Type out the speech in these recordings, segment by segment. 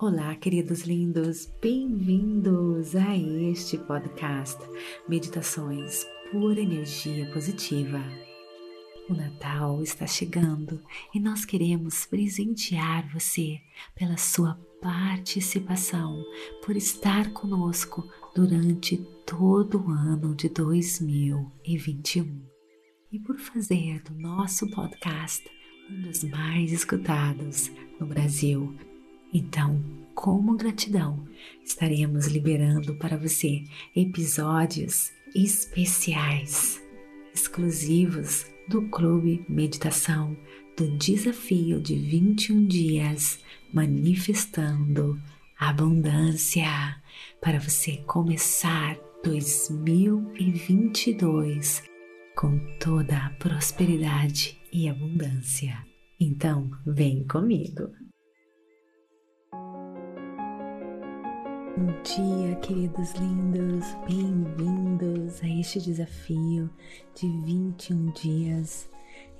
Olá, queridos lindos, bem-vindos a este podcast Meditações por Energia Positiva. O Natal está chegando e nós queremos presentear você pela sua participação, por estar conosco durante todo o ano de 2021 e por fazer do nosso podcast um dos mais escutados no Brasil então, como gratidão, estaremos liberando para você episódios especiais, exclusivos do Clube Meditação do Desafio de 21 Dias Manifestando Abundância para você começar 2022 com toda a prosperidade e abundância. Então, vem comigo! Bom dia, queridos lindos, bem-vindos a este desafio de 21 dias.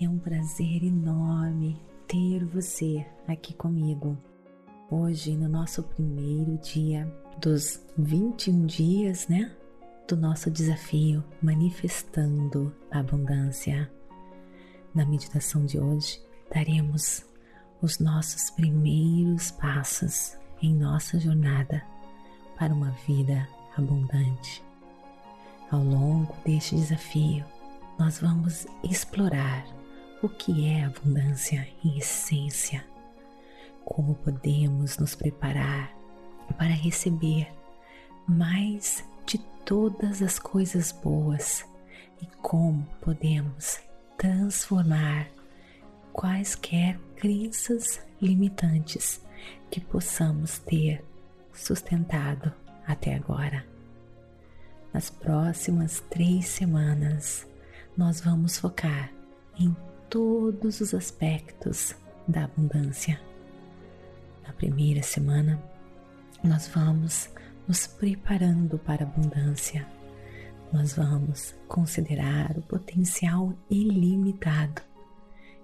É um prazer enorme ter você aqui comigo. Hoje, no nosso primeiro dia dos 21 dias, né? Do nosso desafio Manifestando a Abundância. Na meditação de hoje, daremos os nossos primeiros passos em nossa jornada para uma vida abundante. Ao longo deste desafio, nós vamos explorar o que é abundância em essência, como podemos nos preparar para receber mais de todas as coisas boas e como podemos transformar quaisquer crenças limitantes que possamos ter sustentado até agora. Nas próximas três semanas, nós vamos focar em todos os aspectos da abundância. Na primeira semana, nós vamos nos preparando para a abundância. Nós vamos considerar o potencial ilimitado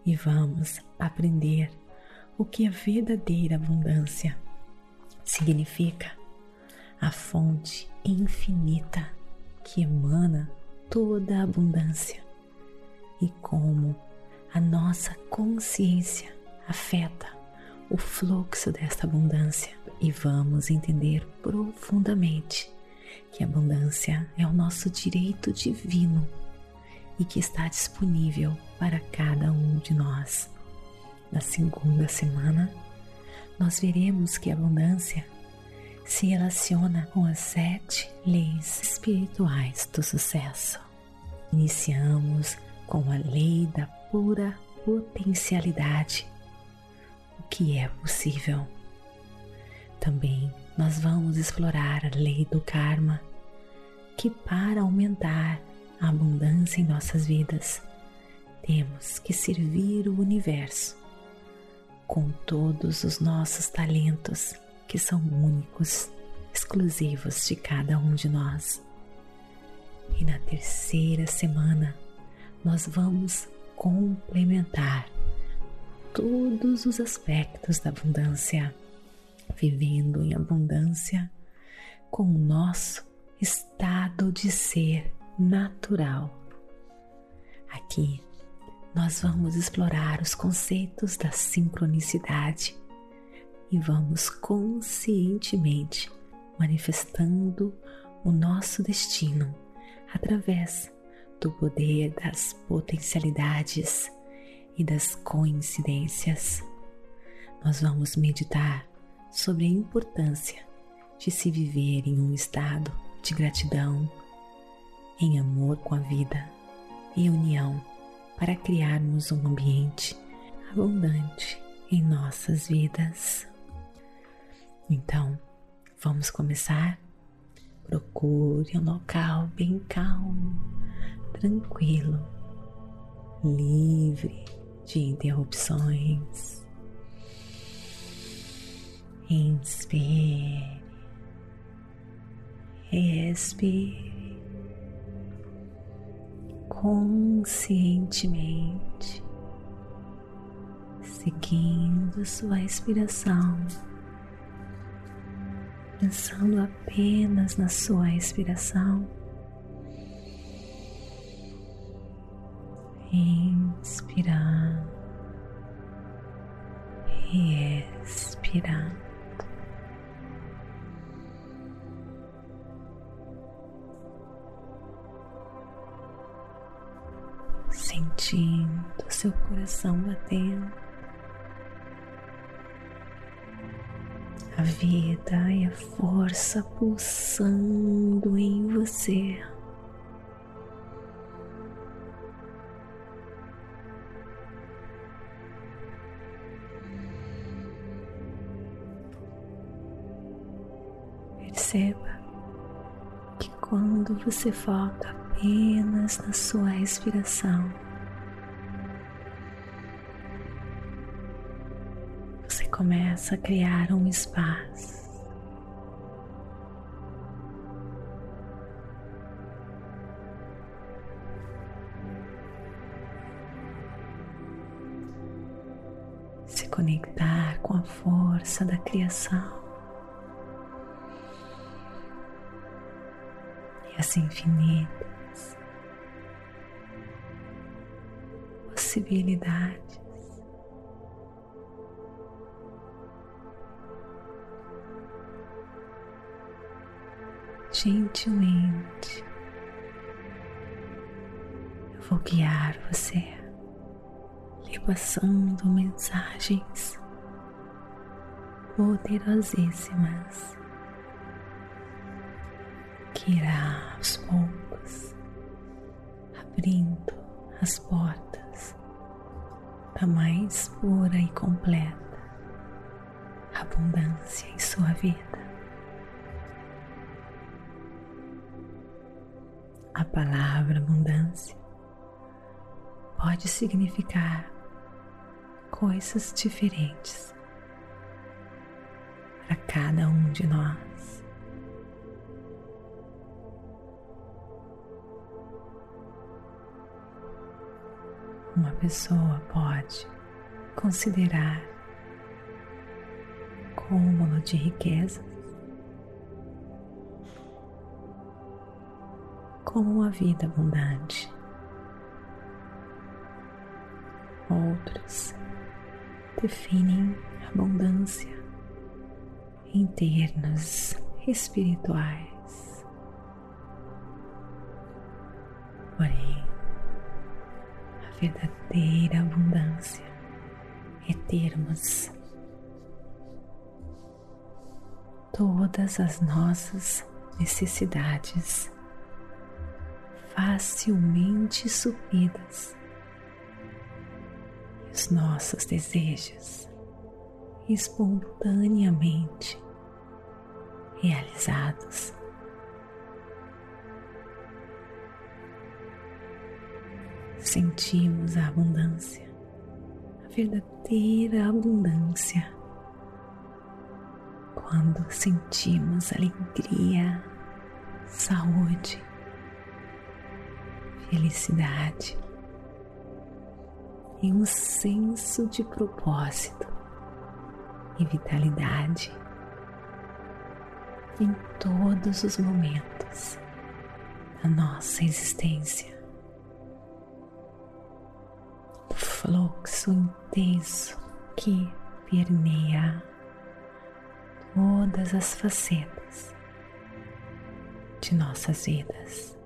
e vamos aprender o que é verdadeira abundância significa a fonte infinita que emana toda a abundância e como a nossa consciência afeta o fluxo desta abundância e vamos entender profundamente que a abundância é o nosso direito divino e que está disponível para cada um de nós. Na segunda semana, nós veremos que a abundância se relaciona com as sete leis espirituais do sucesso. Iniciamos com a lei da pura potencialidade, o que é possível. Também nós vamos explorar a lei do karma, que para aumentar a abundância em nossas vidas, temos que servir o universo com todos os nossos talentos que são únicos, exclusivos de cada um de nós. E na terceira semana, nós vamos complementar todos os aspectos da abundância, vivendo em abundância com o nosso estado de ser natural. Aqui nós vamos explorar os conceitos da sincronicidade e vamos conscientemente manifestando o nosso destino através do poder das potencialidades e das coincidências. Nós vamos meditar sobre a importância de se viver em um estado de gratidão, em amor com a vida e união para criarmos um ambiente abundante em nossas vidas. Então, vamos começar? Procure um local bem calmo, tranquilo, livre de interrupções. Inspire, expire conscientemente, seguindo sua respiração pensando apenas na sua respiração. Inspirando e expirando. Sentindo seu coração batendo. a vida e a força pulsando em você. Perceba que quando você foca apenas na sua respiração, você começa a criar um espaço. Se conectar com a força da criação. E as infinitas possibilidades gentilmente. Eu vou guiar você, lhe passando mensagens poderosíssimas que irá aos poucos abrindo as portas da mais pura e completa abundância em sua vida. A palavra abundância pode significar coisas diferentes para cada um de nós. Uma pessoa pode considerar cúmulo de riquezas como uma vida abundante. Outros definem abundância em termos espirituais. Verdadeira abundância é termos todas as nossas necessidades facilmente supridas e os nossos desejos espontaneamente realizados. Sentimos a abundância, a verdadeira abundância, quando sentimos alegria, saúde, felicidade e um senso de propósito e vitalidade em todos os momentos da nossa existência. Fluxo intenso que permeia todas as facetas de nossas vidas.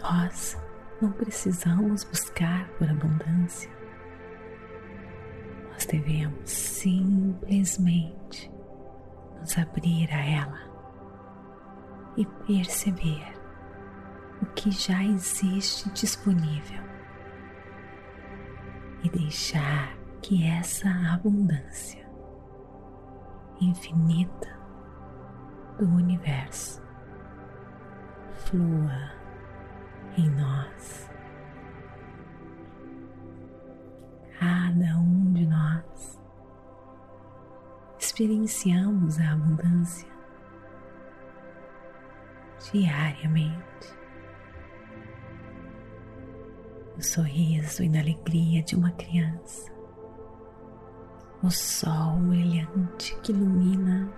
Nós não precisamos buscar por abundância. Nós devemos simplesmente nos abrir a ela e perceber o que já existe disponível e deixar que essa abundância infinita do universo flua em nós. Cada um de nós experienciamos a abundância diariamente. Sorriso e na alegria de uma criança, o sol brilhante que ilumina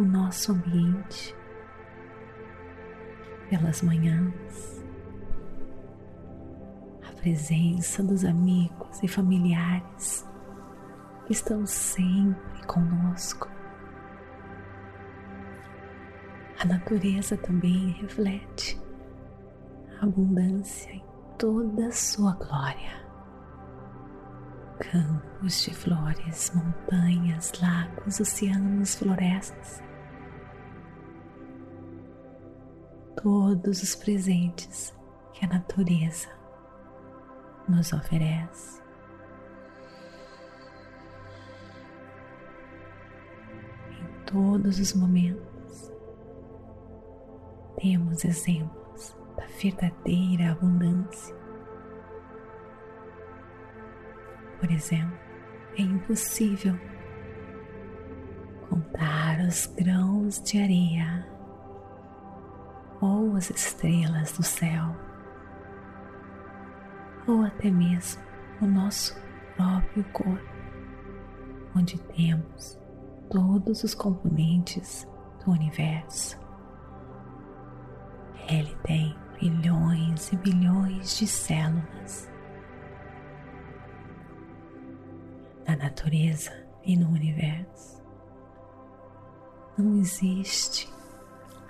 o nosso ambiente pelas manhãs, a presença dos amigos e familiares que estão sempre conosco. A natureza também reflete a abundância toda a sua glória. Campos de flores, montanhas, lagos, oceanos, florestas. Todos os presentes que a natureza nos oferece. Em todos os momentos, temos exemplos da verdadeira abundância. Por exemplo, é impossível contar os grãos de areia ou as estrelas do céu, ou até mesmo o nosso próprio corpo, onde temos todos os componentes do universo. Ele tem bilhões e bilhões de células. Na natureza e no universo não existe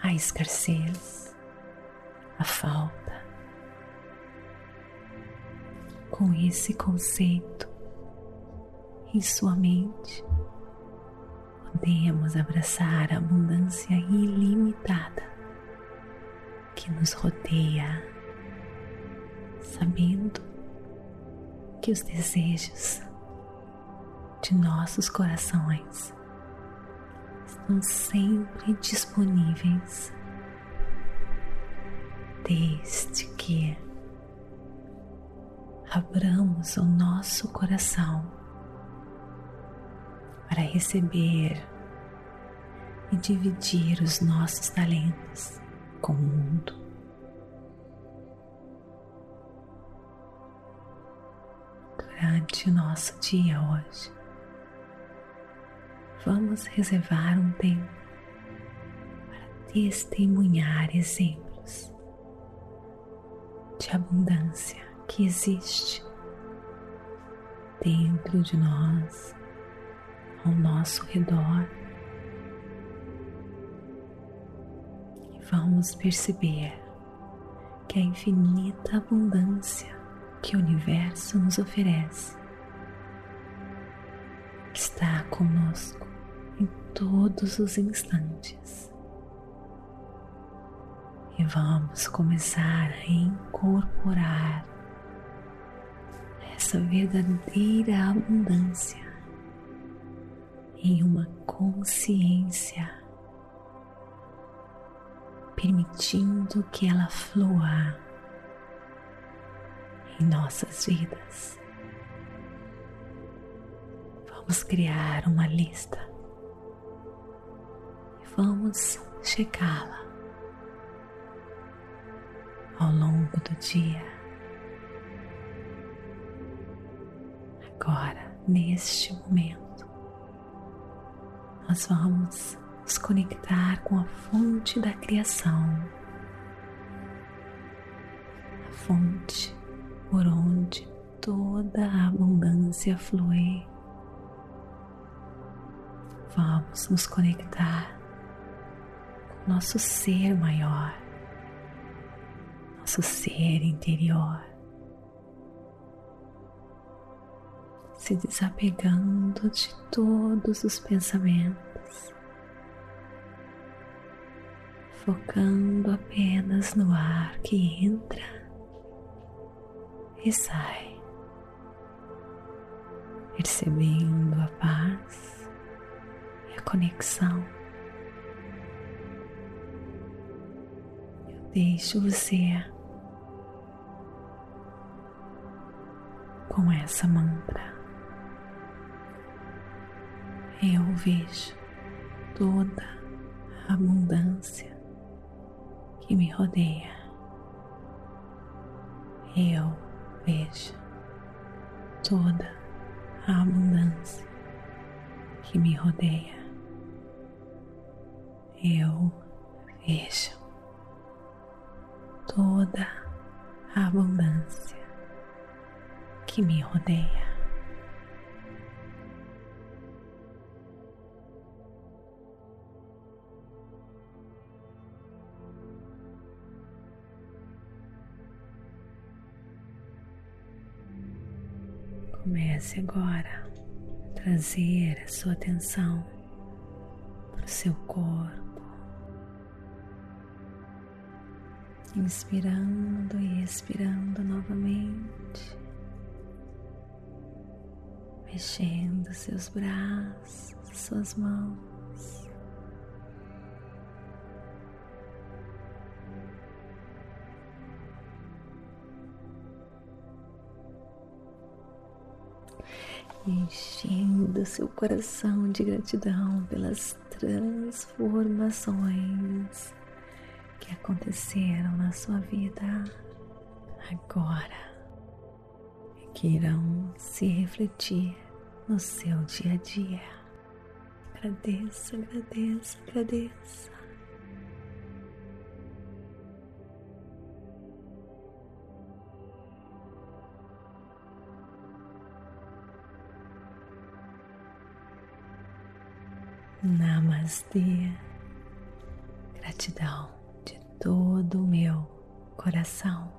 a escassez, a falta. Com esse conceito em sua mente, podemos abraçar a abundância ilimitada que nos rodeia, sabendo que os desejos de nossos corações estão sempre disponíveis, desde que abramos o nosso coração para receber e dividir os nossos talentos com o mundo. Durante o nosso dia hoje, vamos reservar um tempo para testemunhar exemplos de abundância que existe dentro de nós, ao nosso redor vamos perceber que a infinita abundância que o universo nos oferece está conosco em todos os instantes. E vamos começar a incorporar essa verdadeira abundância em uma consciência permitindo que ela flua em nossas vidas. Vamos criar uma lista e vamos checá-la ao longo do dia. Agora, neste momento, nós vamos nos conectar com a fonte da criação, a fonte por onde toda a abundância flui. Vamos nos conectar com nosso ser maior, nosso ser interior. Se desapegando de todos os pensamentos, focando apenas no ar que entra e sai, percebendo a paz e a conexão. Eu deixo você com essa mantra. Eu vejo toda a abundância que me rodeia. Eu vejo toda a abundância que me rodeia. Eu vejo toda a abundância que me rodeia. Comece agora a trazer a sua atenção para o seu corpo, inspirando e expirando novamente, mexendo seus braços, suas mãos. Enchendo seu coração de gratidão pelas transformações que aconteceram na sua vida agora e que irão se refletir no seu dia a dia. Agradeça, agradeça, agradeça. Namastê. Gratidão de todo o meu coração.